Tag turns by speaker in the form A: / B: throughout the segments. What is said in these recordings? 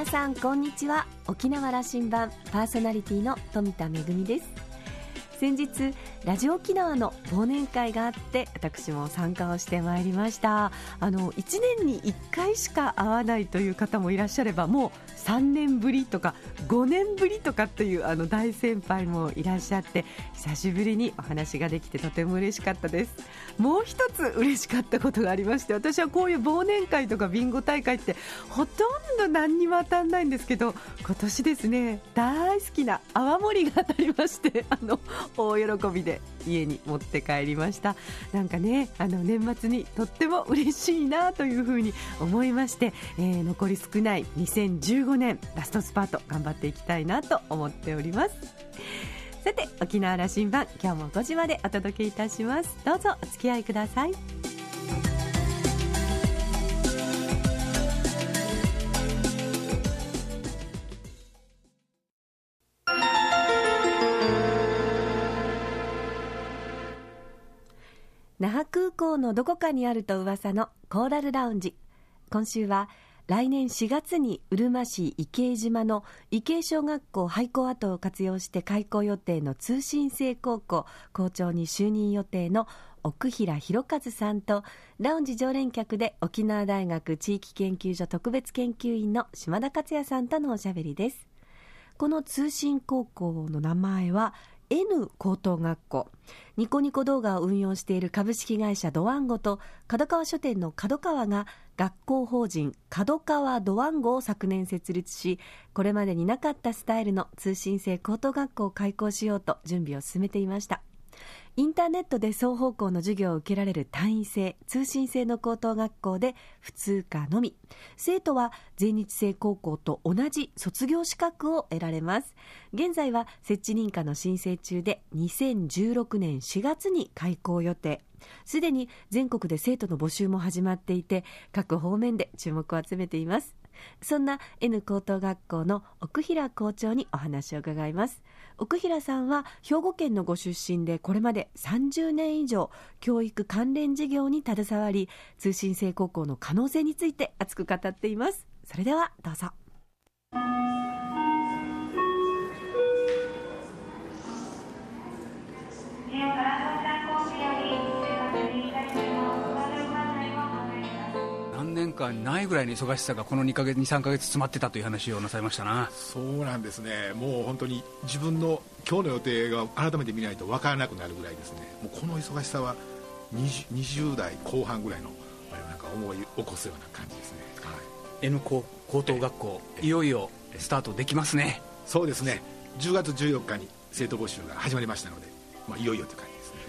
A: 皆さんこんにちは。沖縄羅針盤パーソナリティの富田恵です。先日ラジオ沖縄の忘年会があって私も参加をしてまいりました。あの1年に1回しか会わないという方もいらっしゃればもう3年ぶりとか5年ぶりとかっていうあの大先輩もいらっしゃって久しぶりにお話ができてとても嬉しかったです。もう一つ嬉しかったことがありまして私はこういう忘年会とかビンゴ大会ってほとんど何にも当たんないんですけど今年ですね大好きな泡盛が当たりましてあの大喜びで家に持って帰りました。なんかねあの年末にとっても嬉しいなというふうに思いまして、えー、残り少ない2015年ラストスパート頑張っていきたいなと思っております。さて沖縄羅針盤今日も5時までお届けいたします。どうぞお付き合いください。港のどこかにあると噂のコーラルラウンジ。今週は来年4月にうるま市池江島の池江小学校廃校跡を活用して開校予定の通信制高校校長に就任予定の奥平博和さんとラウンジ常連客で沖縄大学地域研究所特別研究員の島田克也さんとのおしゃべりです。この通信高校の名前は N 高等学校。ニコニコ動画を運用している株式会社ドワンゴと角川書店の角川が学校法人角川ドワンゴを昨年設立しこれまでになかったスタイルの通信制高等学校を開校しようと準備を進めていました。インターネットで双方向の授業を受けられる単位制、通信制の高等学校で普通科のみ。生徒は全日制高校と同じ卒業資格を得られます。現在は設置認可の申請中で2016年4月に開校予定。すでに全国で生徒の募集も始まっていて、各方面で注目を集めています。そんな N 高等学校の奥平校長にお話を伺います。奥平さんは兵庫県のご出身でこれまで30年以上教育関連事業に携わり通信制高校の可能性について熱く語っていますそれではどうぞ
B: 間ないぐらいの忙しさがこの2か月23か月詰まってたという話をなさいましたな。
C: そうなんですね。もう本当に自分の今日の予定が改めて見ないと分からなくなるぐらいですね。もうこの忙しさは 20, 20代後半ぐらいのなんか思い起こすような感じですね、はい、
B: N 高高等学校いよいよスタートできますね。
C: そうですね。10月14日に生徒募集が始まりましたので、まあ、いよいよという感じですね。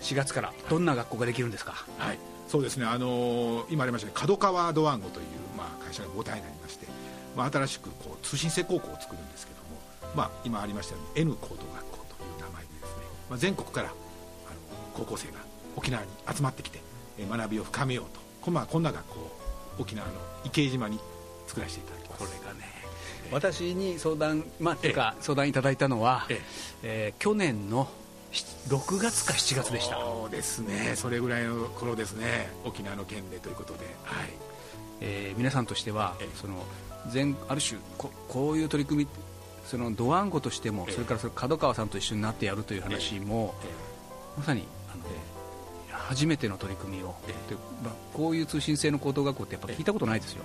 B: 4月からどんな学校ができるんですか？
C: はいそうですね、あのー、今ありましたね。角川ドワンゴという、まあ、会社が母体になりまして、まあ、新しくこう通信制高校を作るんですけども、まあ、今ありましたように N 高等学校という名前でですね、まあ、全国からあの高校生が沖縄に集まってきて、え学びを深めようとこ,、まあ、こんな学校を沖縄の池江島に作らせていただきます。
B: これがね私に相談、まあ、ていうか相談いただいたのは、ええ。えー、去年の6月か7月でした。
C: そうですね。それぐらいの頃ですね。沖縄の県でということで、はい。
B: えー、皆さんとしてはその全ある種ここういう取り組みそのドワンゴとしても、それからそれ角川さんと一緒になってやるという話も、まさにあの、初めての取り組みを、でまあ、こういう通信制の高等学校ってやっぱ聞いたことないですよ、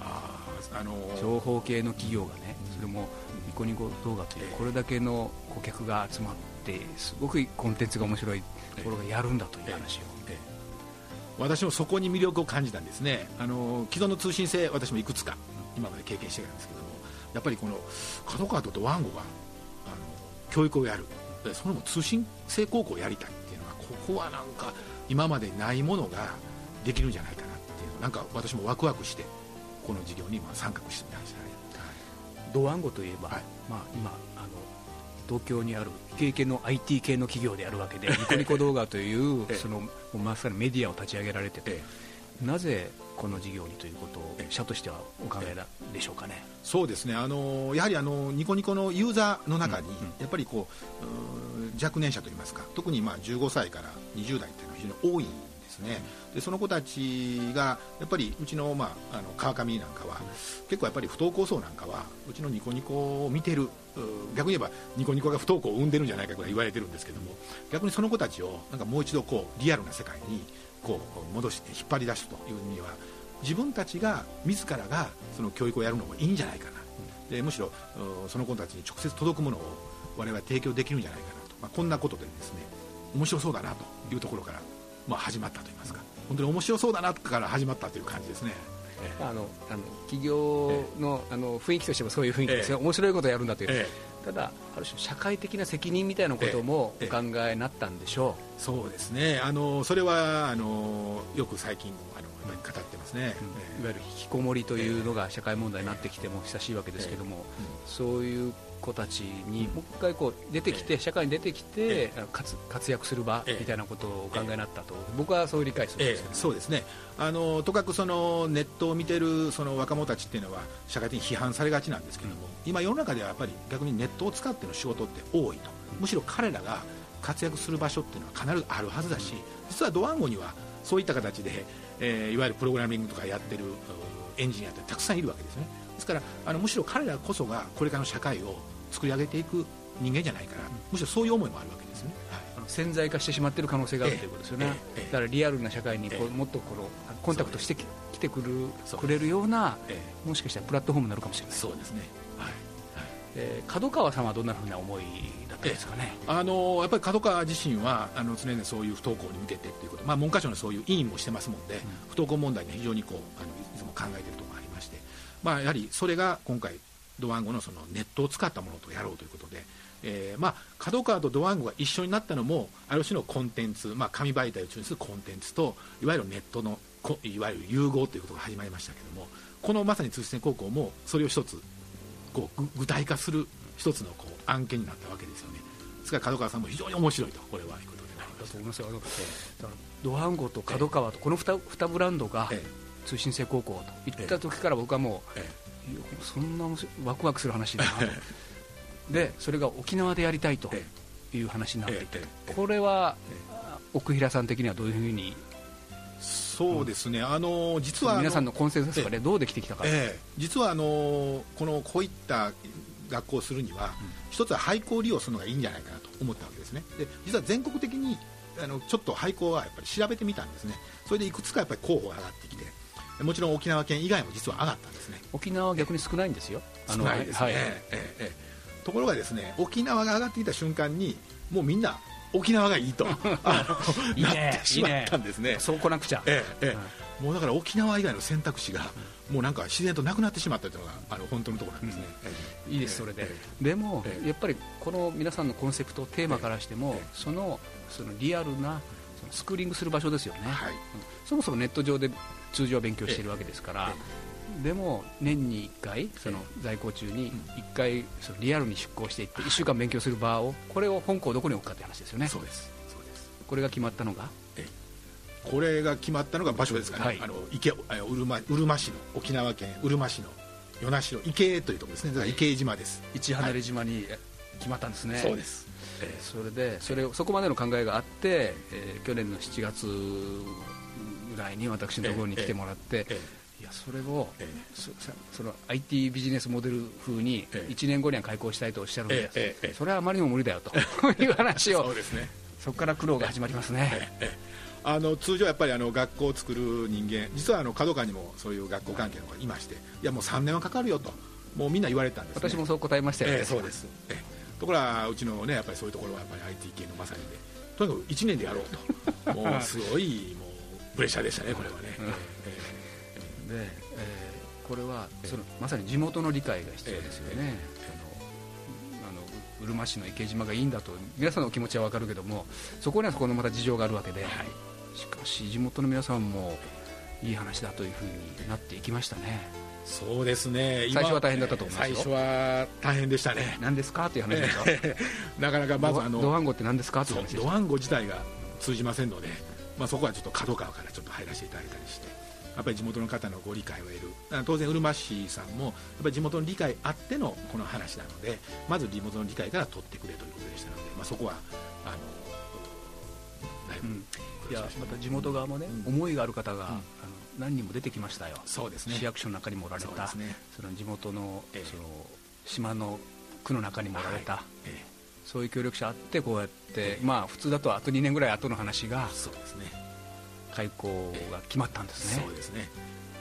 B: ああのー、情報系の企業がね、それもニコニコ動画というこれだけの顧客が集まってってすごくコンテンツが面白いところがやるんだという話を、えええ、
C: 私もそこに魅力を感じたんですね。あの既存の通信制私もいくつか今まで経験してきたんですけどもやっぱりこの角川とワンゴがあの教育をやる。それも通信制高校をやりたいっていうのはここはなんか今までないものができるんじゃないかなっていう。なんか私もワクワクしてこの授業に参画してみましたね、
B: はい、ドワンゴといえば、はい、まあ、今あの東京にあるイケイケの IT 系の企業であるわけでニコニコ動画というそのまさにメディアを立ち上げられてて、なぜこの事業にということを社としてはお考えでしょうかね。
C: そうですね。あのやはりあのニコニコのユーザーの中に、やっぱりこう若年者といいますか特にまあ15歳から20代というのは非常に多いんですね。でその子たちがやっぱりうちの,、まあ、あの川上なんかは結構やっぱり不登校層なんかはうちのニコニコを見てる逆に言えばニコニコが不登校を生んでるんじゃないかぐらい言われてるんですけども逆にその子たちをなんかもう一度こうリアルな世界にこう戻して引っ張り出すというには自分たちが自らがその教育をやるのもいいんじゃないかな。でむしろその子たちに直接届くものを我々は提供できるんじゃないかなと、まあ、こんなことでですね面白そうだなというところから、まあ、始まったといいますか。本当に面白そうだなから始まったという感じですね。
B: あのあの企業の,、あの雰囲気としてもそういう雰囲気ですよ、面白いことをやるんだという、ただ、ある種、社会的な責任みたいなこともお考えになったんでしょ
C: う、そうですね。あの、それはあのよく最近語ってますね、
B: うん、いわゆる引きこもりというのが社会問題になってきても久しいわけですけども、そういう子たちにもう一回こう出てきて、社会に出てきて、活活躍する場みたいなことをお考えになったと、僕はそう理解するんですけど、
C: そうですね。あのとかくそのネットを見てるその若者たちっていうのは社会的に批判されがちなんですけども、今世の中ではやっぱり逆にネットを使っての仕事って多いと。むしろ彼らが活躍する場所っていうのは必ずあるはずだし実はドワンゴにはそういった形で、えー、いわゆるプログラミングとかやってるエンジニアってたくさんいるわけですね。ですからあのむしろ彼らこそがこれからの社会を作り上げていく人間じゃないかな、むしろそういう思いもあるわけですね、はい、
B: 潜在化してしまっている可能性があるということですよね、ええ。だからリアルな社会にこう、もっとこのコンタクトしてきてくるくれるような、もしかしたらプラットフォームになるかもしれない。
C: そうですね、はい
B: えー、角川さんはどんなふうな思いだったんですかね、
C: あのやっぱり角川自身はあの常にそういう不登校に向けてということ、まあ、文科省のそういう委員もしてますもんで、うん、不登校問題に非常にこうあのいつも考えているところがありまして、まあ、やはりそれが今回ドワンゴのそのネットを使ったものとやろうということで、えーまあ、角川とドワンゴが一緒になったのもある種のコンテンツ、まあ、紙媒体を中心するコンテンツといわゆるネットのいわゆる融合ということが始まりましたけどもこのまさに通信高校もそれを一つこう具体化する一つのこう案件になったわけですよね。ですから角川さんも非常に面白いとこれはいうことでなります。と思いますよ、
B: えー、ドワンゴと角川とこの 2, 2ブランドが通信制高校といった時から僕はもう、えーそんなワクワクする話だなでそれが沖縄でやりたいという話になっていて、これは奥平さん的にはどういうふうに
C: そうですね、あの実は
B: 皆さんのコンセンサスが、ね、どうできてきたか、
C: え実はあのこのこういった学校をするには、うん、一つは廃校利用するのがいいんじゃないかなと思ったわけですね、で実は全国的にあのちょっと廃校はやっぱり調べてみたんですね、それでいくつかやっぱり候補が上がってきて、もちろん沖縄県以外も実は上がったんですね。
B: 沖縄は逆に少ないんですよ。
C: 少ないですね、はい、ええ。ところがですね沖縄が上がってきた瞬間にもうみんな沖縄がいいと。いい、ね、なってしまったんですね。
B: そうこなくちゃ、ええ
C: ええ、もうだから沖縄以外の選択肢がもうなんか自然となくなってしまったというのがあの本当のところなんですね、
B: うん、いいですそれで、でも、やっぱりこの皆さんのコンセプトテーマからしても、そのそのリアルなそのスクーリングする場所ですよね、はい、そもそもネット上で通常は勉強しているわけですから、でも年に1回その在校中に1回そのリアルに出向していって1週間勉強する場をこれを本校どこに置くかという話ですよね。
C: そうです。そうです。
B: これが決まったのが？
C: これが決まったのが場所ですかね、はい、あの池うるまうるま市の沖縄県うるま市の与那城池江というところですね、はい、池江島です。
B: 市離島に決まったんですね、
C: そうです。
B: えー、それでそれそこまでの考えがあって、えー、去年の7月ぐらいに私のところに来てもらって、いやそれを、そその IT ビジネスモデル風に1年後には開校したいとおっしゃるんです、それはあまりにも無理だよと。いう話を
C: そうです、ね、
B: そこから苦労が始まりますね。
C: あの通常やっぱりあの学校を作る人間実はあの角川にもそういう学校関係の方がいましていやもう3年はかかるよともうみんな言われたんです、
B: ね、私もそう答えましたよね、
C: えー、そうです、えー、ところがうちのねやっぱりそういうところはやっぱり IT 系のまさにでとにかく1年でやろうと。もうすごいもうプレッシャーでしたね、これはね。
B: で、えー、これはそのまさに地元の理解が必要ですよね。あのうるま市の池島がいいんだと皆さんのお気持ちは分かるけどもそこにはそこのまた事情があるわけで、はい、しかし地元の皆さんもいい話だというふうになっていきましたね。
C: そうですね。
B: 最初は大変だったと思います
C: 最初は大変でしたね。
B: 何ですか？っていう話でしょ？
C: なかなかまずあ
B: のドワンゴって何ですか？っていう話
C: ドワンゴ自体が通じませんのでまあ、そこはちょっと角川からちょっと入らせていただいたりしてやっぱり地元の方のご理解を得る。当然うるま市さんもやっぱり地元の理解あってのこの話なのでまず地元の理解から取ってくれということでしたので、まあ、そこはあのだい。ぶ
B: いやまた地元側もね、
C: うん。
B: 思いがある方が、
C: ん。
B: あの何人も出てきましたよ。
C: そうですね。
B: 市役所の中にもおられた。
C: そね。
B: その地元の,、
C: ええ
B: その島の区の中にもおられた、
C: はい。え
B: そういう協力者あってこうやって、まあ普通だとあと2年ぐらい後の話が
C: えそうですね
B: 開校が決まったんですね、
C: そうですね。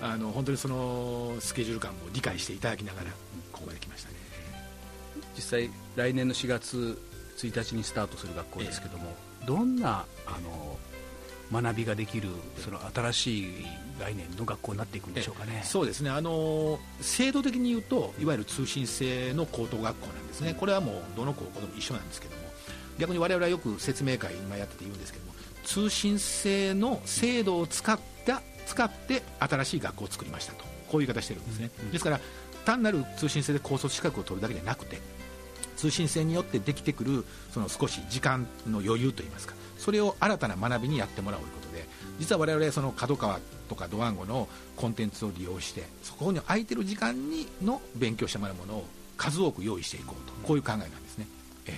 C: あの本当にそのスケジュール感も理解していただきながらここまで来ましたね。
B: 実際来年の4月1日にスタートする学校ですけども、どんなあの学びができるその新しい概念の学校になっていくんでしょうかね。
C: そうですね。あの制度的に言うといわゆる通信制の高等学校なんですね。これはもうどの高校でも一緒なんですけども。逆に我々はよく説明会今やってて言うんですけども通信制の制度を使った使って新しい学校を作りましたと。こういう言い方してるんですね、
B: うん
C: ですから単なる通信制で高卒資格を取るだけじゃなくて通信制によってできてくるその少し時間の余裕といいますかそれを新たな学びにやってもらおうということで実は我々その角川とかドワンゴのコンテンツを利用してそこに空いてる時間にの勉強してもらうものを数多く用意していこうと。こういう考えなんですね、え。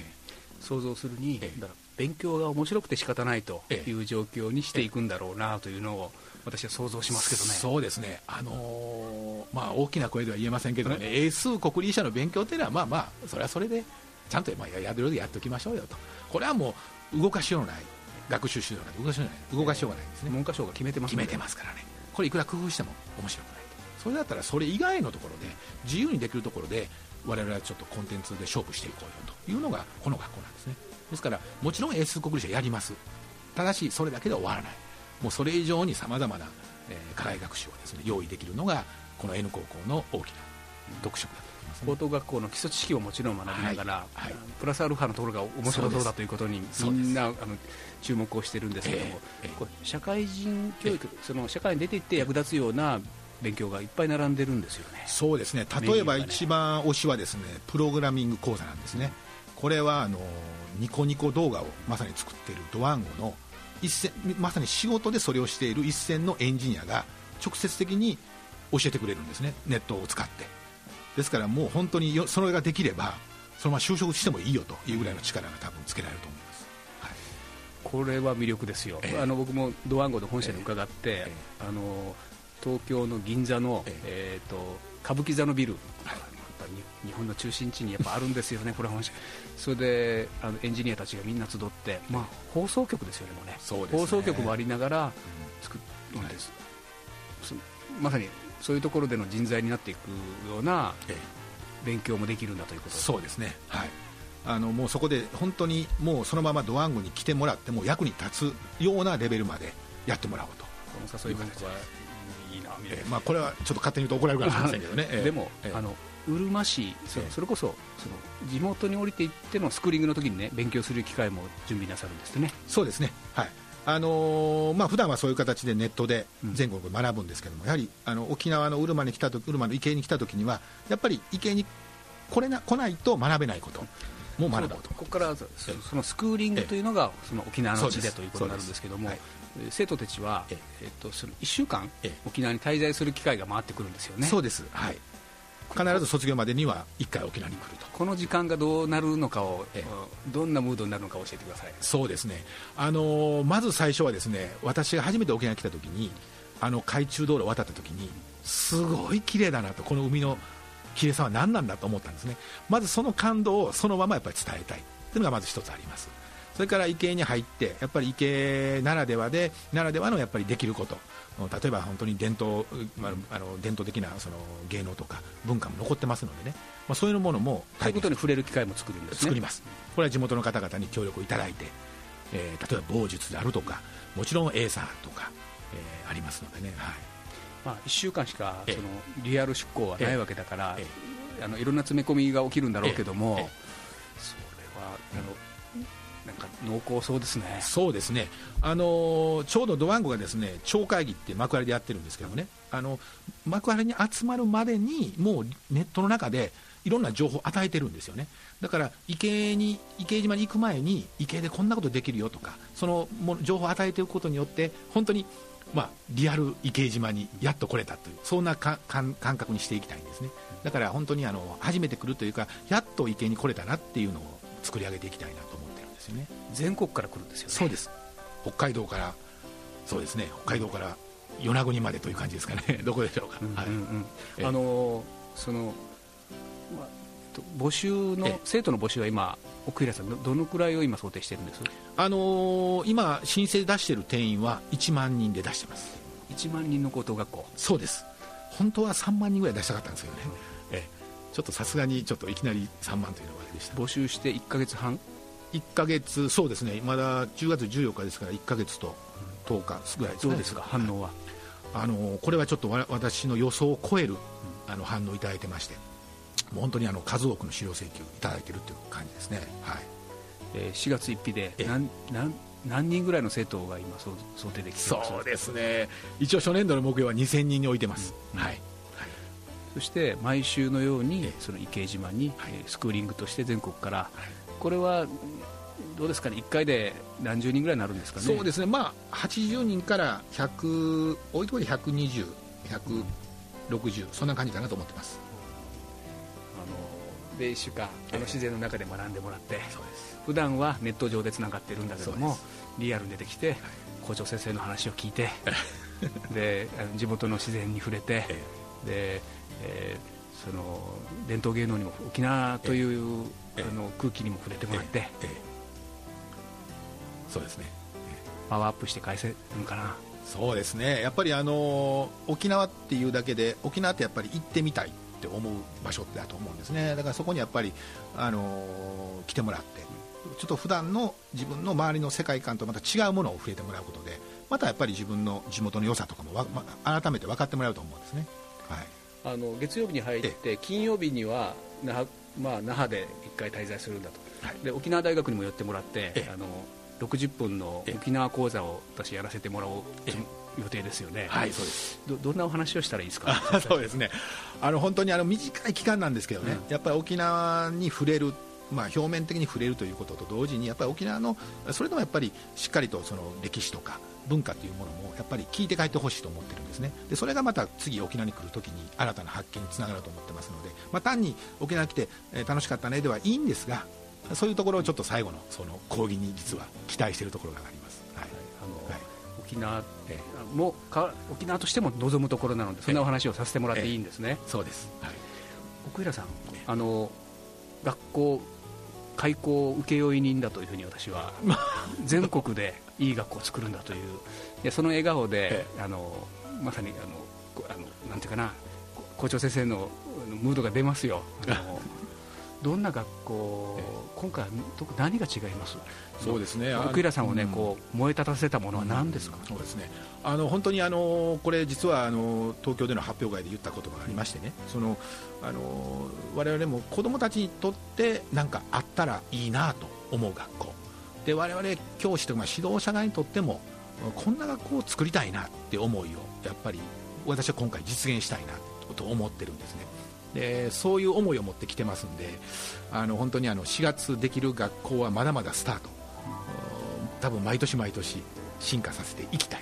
B: 想像するに、
C: ええ。
B: だから勉強が面白くて仕方ないと
C: ええ。
B: いう状況にしていくんだろうなというのを私は想像し
C: え
B: ますけどね。
C: そうですね、あのーまあ、大きな声では言えませんけどもね、英数国理社の勉強っていうのは、まあまあ、それはそれで、ちゃんと、まあ、やるようでやっておきましょうよと、これはもう動かしようのない、学習指導なんで動かしようがない、動かしようがないんですね。
B: 文科省が決めてます
C: 決めてますからね。これいくら工夫しても面白くないと。それだったらそれ以外のところで自由にできるところで我々はちょっとコンテンツで勝負していこうよというのがこの学校なんですね。ですからもちろん英数国理社やります。ただしそれだけで終わらない。もうそれ以上にさまざまな、えー課外学習をですね用意できるのがこの N 高校の大きな特色だと思います、ね。
B: 高等学校の基礎知識をもちろん学びながら、
C: はいはい。
B: プラスアルファのところが面白そうだということにみんなあの注目をしてるんですけども、
C: ええええ
B: これ社会人教育、その社会に出ていって役立つような勉強がいっぱい並んでるんですよね。
C: そうですね。例えば一番推しはですねプログラミング講座なんですねこれはあのニコニコ動画をまさに作っているドワンゴの一線まさに仕事でそれをしている一線のエンジニアが直接的に教えてくれるんですねネットを使って。ですからもう本当によそれができればそのまま就職してもいいよというぐらいの力が多分つけられると思います、はい。
B: これは魅力ですよ、
C: ええ。
B: あの僕もドワンゴの本社に伺って、
C: え
B: あの東京の銀座の、
C: え。
B: えー、と歌舞伎座のビル、
C: はい
B: 日本の中心地にやっぱあるんですよね、これ本社それであのエンジニアたちがみんな集って、まあ、放送局ですよね、もうね
C: そうですね。
B: 放送局もありながら作るんです、そまさにそういうところでの人材になっていくような
C: ええ。
B: 勉強もできるんだということ
C: そうですね、はい、あのもうそこで本当にもうそのままドワンゴに来てもらっても役に立つようなレベルまでやってもらおうと、
B: この誘い文句はいいな、
C: まあ、これはちょっと勝手に言うと怒られるかもしれませんけどね、えー
B: でも、
C: えー
B: あのうるま市。それこそその地元に降りていってのスクーリングの時にね勉強する機会も準備なさるんですね。
C: そうですね、はい。あのーまあ普段はそういう形でネットで
B: うん。
C: 全国で学ぶんですけども、やはりあの沖縄のうるまに来たとうるまの池に来た時には、やっぱり池に来れな来ないと学べないことも学ぼうと。
B: ここからそそのスクーリングというのがその沖縄の地でということになるんですけども、生徒たちは、
C: え
B: え。っと、その1週間
C: ええ。
B: 沖縄に滞在する機会が回ってくるんですよね。
C: そうです、はい、必ず卒業までには1回沖縄に来ると。
B: この時間がどうなるのかを、
C: ええ。
B: うんどんなムードになるのか教えてください。
C: そうですね、あのーまず最初はですね私が初めて沖縄に来た時にあの海中道路を渡った時にすごい綺麗だなとこの海の綺麗さは何なんだと思ったんですね。まずその感動をそのままやっぱり伝えたい。というのがまず一つありますそれから池に入ってやっぱり池ならではでならではのやっぱりできること。例えば本当に伝統,、まあ、あの伝統的なその芸能とか文化も残ってますのでね、まあ、そういうものも
B: そういうことに触れる機会も作るんですね。
C: 作ります、これは地元の方々に協力をいただいて、えー例えば棒術であるとか、もちろんエーサーとか、えーありますのでね、はい、
B: まあ、1週間しか
C: ええ。
B: そのリアル出向はないわけだから、
C: え
B: あのいろんな詰め込みが起きるんだろうけども、それはあのなんか濃厚そうですね。
C: そうですね、あのちょうどドワンゴがですね町会議って幕張でやってるんですけどもね、あの幕張に集まるまでに、もうネットの中でいろんな情報を与えてるんですよね、だから池に池江島に行く前に、池江でこんなことできるよとか、そのも情報を与えておくことによって、本当に、まあ、リアル池江島にやっと来れたという、そんな感覚にしていきたいんですね、だから本当にあの初めて来るというか、やっと池に来れたなっていうのを作り上げていきたいなと思ですよね。
B: 全国から来るんですよね。
C: そうです。北海道からそうですね。北海道から与那国までという感じですかね。どこでしょうか、
B: うんうん
C: はい。
B: うんあのその、ま募集の
C: ええ。
B: 生徒の募集は今奥平さんどどのくらいを今想定してるんです？
C: あのー今申請出してる定員は1万人で出してます。
B: 1万人の高等学校。
C: そうです。本当は3万人ぐらい出したかったんですけどね、ええ。ちょっとさすがにちょっといきなり3万というのはあれでした。
B: 募集して1か月半？
C: 1ヶ月そうですね。まだ10月14日ですから1ヶ月と10日ぐらいですね。
B: どうですか。反応は。
C: あのこれはちょっとわ私の予想を超えるあの反応をいただいてましてもう本当にあの数多くの資料請求いただいているという感じですね。はい。
B: えー4月1日で
C: ええ。
B: 何何何人ぐらいの生徒が今想想定できて
C: そうですね。一応初年度の目標は2000人に置いてます、
B: うん。
C: はい。
B: そして毎週のように
C: ええ。
B: その池江島に、スクーリングとして全国から、これはどうですかね1回で何十人ぐらいになるんですかね。
C: そうですね。まあ80人から100多いところで120、160そんな感じかなと思ってます。
B: あので1週間あの自然の中で学んでもらって
C: そうです。
B: 普段はネット上でつながってるんだけどもリアルに出てきて校長先生の話を聞いて で地元の自然に触れて
C: え。
B: で、えーその伝統芸能にも沖縄という
C: ええ
B: あの空気にも触れてもらって。
C: ええ。そうですね。
B: パワーアップして返せるのかな。
C: そうですね。やっぱりあの沖縄っていうだけで沖縄ってやっぱり行ってみたいって思う場所だと思うんですね。だからそこにやっぱりあの来てもらってちょっと普段の自分の周りの世界観とまた違うものを触れてもらうことでまたやっぱり自分の地元の良さとかもわ、ま改めて分かってもらうと思うんですね。はい。
B: あの月曜日に入って金曜日には那覇,、まあ、那覇で1回滞在するんだと、
C: はい。
B: で沖縄大学にも寄ってもらって
C: ええ。
B: あの60分の沖縄講座を私やらせてもらおう
C: え
B: 予定ですよね、
C: はいそうです。
B: どどんなお話をしたらいいですか？
C: あそうですね。あの本当にあの短い期間なんですけどね、
B: うん。
C: やっぱり沖縄に触れる、まあ、表面的に触れるということと同時にやっぱり沖縄のそれでもやっぱりしっかりとその歴史とか文化というものもやっぱり聞いて帰ってほしいと思ってるんですね。でそれがまた次沖縄に来るときに新たな発見につながると思ってますので、まあ、単に沖縄来て、えー楽しかったねではいいんですがそういうところをちょっと最後のその講義に実は期待しているところがあります、はい。
B: あの
C: はい。
B: 沖縄
C: え
B: もか沖縄としても望むところなのでそんなお話をさせてもらっていいんですね、
C: そうです、はい。
B: 奥平さんあの学校開校請負人だというふうに私は 全国でいい学校を作るんだという。いやその笑顔で、
C: え
B: あのまさにあのこあのなんていうかなこ校長先生のムードが出ますよ。あの どんな学校、今回はどこ何が違います？
C: そうですね。
B: 奥平さんをね、
C: うん。
B: こう燃え立たせたものは何ですか、
C: そうですね。あの本当にあのこれ実はあの東京での発表会で言ったことがありましてね。そのあの我々も子どもたちにとってなんかあったらいいなと思う学校で我々教師とかまあ指導者側にとってもこんな学校を作りたいなって思いをやっぱり私は今回実現したいなと思ってるんですね。でそういう思いを持ってきてますんであの本当にあの4月できる学校はまだまだスタート多分毎年毎年進化させていきたい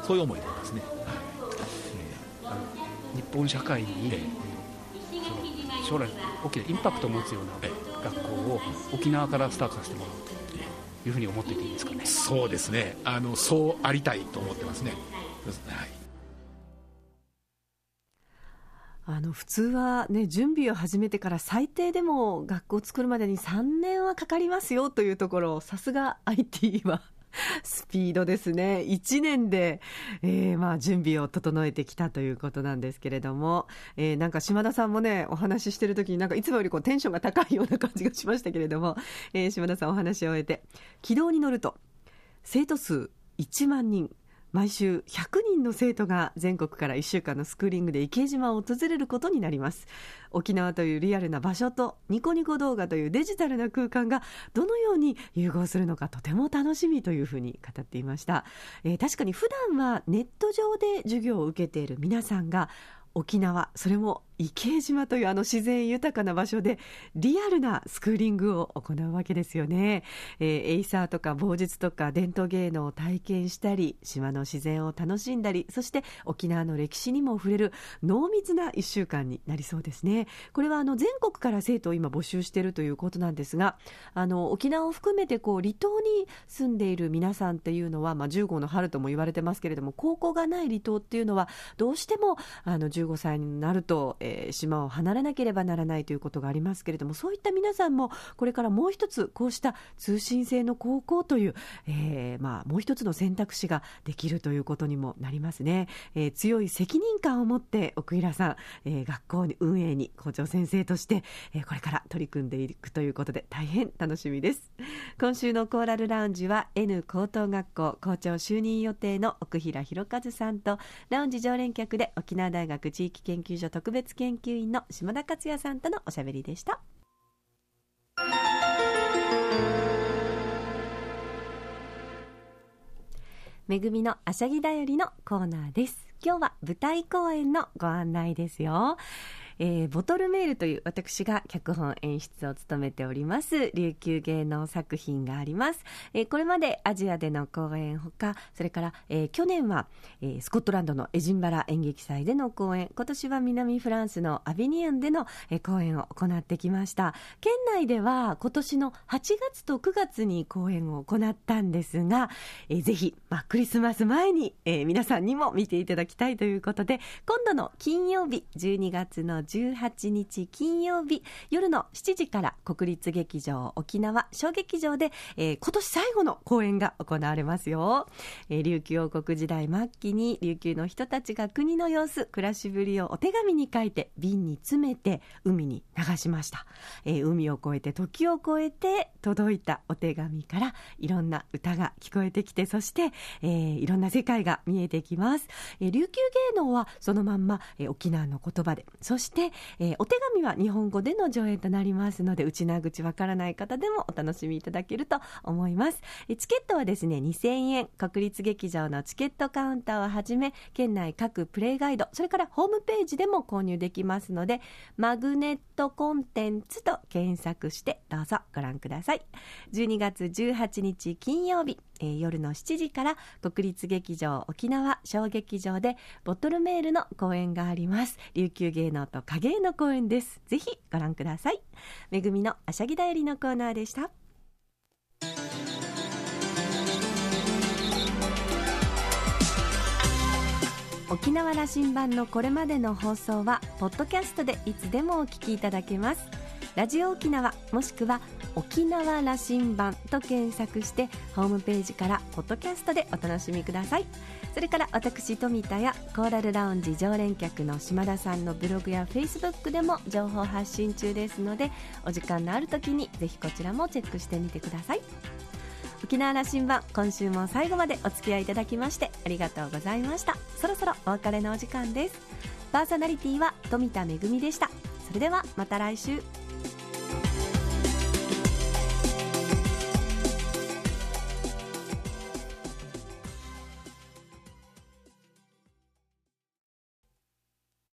C: とそういう思いでいますね、
B: 日本社会に、
C: え
B: その将来大きなインパクトを持つような
C: え
B: 学校を沖縄からスタートさせてもらう。というふうに思っていていいですかね。
C: そうですね。あのそうありたいと思ってますね、はい。
A: あの普通は、ね、準備を始めてから最低でも学校を作るまでに3年はかかりますよというところさすが IT はスピードですね。1年で、えーまあ、準備を整えてきたということなんですけれども、えーなんか島田さんもねお話ししてるときになんかいつもよりこうテンションが高いような感じがしましたけれども、えー島田さんお話を終えて軌道に乗ると生徒数1万人。毎週100人の生徒が全国から1週間のスクーリングで池島を訪れることになります。沖縄というリアルな場所とニコニコ動画というデジタルな空間がどのように融合するのかとても楽しみというふうに語っていました、えー確かに普段はネット上で授業を受けている皆さんが沖縄それも池江島というあの自然豊かな場所でリアルなスクーリングを行うわけですよね、えー、エイサーとか棒術とか伝統芸能を体験したり島の自然を楽しんだりそして沖縄の歴史にも触れる濃密な1週間になりそうですね。これはあの全国から生徒を今募集しているということなんですがあの沖縄を含めてこう離島に住んでいる皆さんっていうのは、まあ、10号の春とも言われてますけれども高校がない離島っていうのはどうしてもあの15歳になると、えー、島を離れなければならないということがありますけれどもそういった皆さんもこれからもう一つこうした通信制の高校という、えー、まあ、もう一つの選択肢ができるということにもなりますね、えー、強い責任感を持って奥平さん、え学校に運営に校長先生として、えこれから取り組んでいくということで大変楽しみです。今週のコーラルラウンジは N 高等学校校長就任予定の奥平弘和さんとラウンジ常連客で沖縄大学地域研究所特別研究員の島田克也さんとのおしゃべりでした。めぐみのあしゃぎだよりのコーナーです。今日は舞台公演のご案内ですよ。えー、ボトルメールという私が脚本演出を務めております。琉球芸能作品があります、えー、これまでアジアでの公演ほかそれから、えー、去年は、えー、スコットランドのエジンバラ演劇祭での公演。今年は南フランスのアビニアンでの、えー、公演を行ってきました。県内では今年の8月と9月に公演を行ったんですが、えー、ぜひ、まあ、クリスマス前に、えー、皆さんにも見ていただきたいということで今度の金曜日12月の18日金曜日夜の7時から国立劇場沖縄小劇場で、えー、今年最後の公演が行われますよ、えー、琉球王国時代末期に琉球の人たちが国の様子暮らしぶりをお手紙に書いて瓶に詰めて海に流しました、えー、海を越えて時を越えて届いたお手紙からいろんな歌が聞こえてきてそして、えー、いろんな世界が見えてきます、えー、琉球芸能はそのまんま、えー、沖縄の言葉でそして、えー、お手紙は日本語での上演となりますので内な口わからない方でもお楽しみいただけると思います、え、チケットはですね2000円。国立劇場のチケットカウンターをはじめ県内各プレイガイドそれからホームページでも購入できますのでマグネットコンテンツと検索してどうぞご覧ください。12月18日金曜日。えー、夜の7時から国立劇場沖縄小劇場でボトルメールの公演があります。琉球芸能と影絵の公演です。ぜひご覧ください。めぐみのあしゃぎだよりのコーナーでした。沖縄羅針盤のこれまでの放送はポッドキャストでいつでもお聞きいただけます。ラジオ沖縄もしくは沖縄羅針盤と検索してホームページからポッドキャストでお楽しみください。それから私富田やコーラルラウンジ常連客の島田さんのブログやフェイスブックでも情報発信中ですのでお時間のある時にぜひこちらもチェックしてみてください。沖縄羅針盤今週も最後までお付き合いいただきましてありがとうございました。そろそろお別れのお時間です。パーソナリティは富田恵でした。それではまた来週。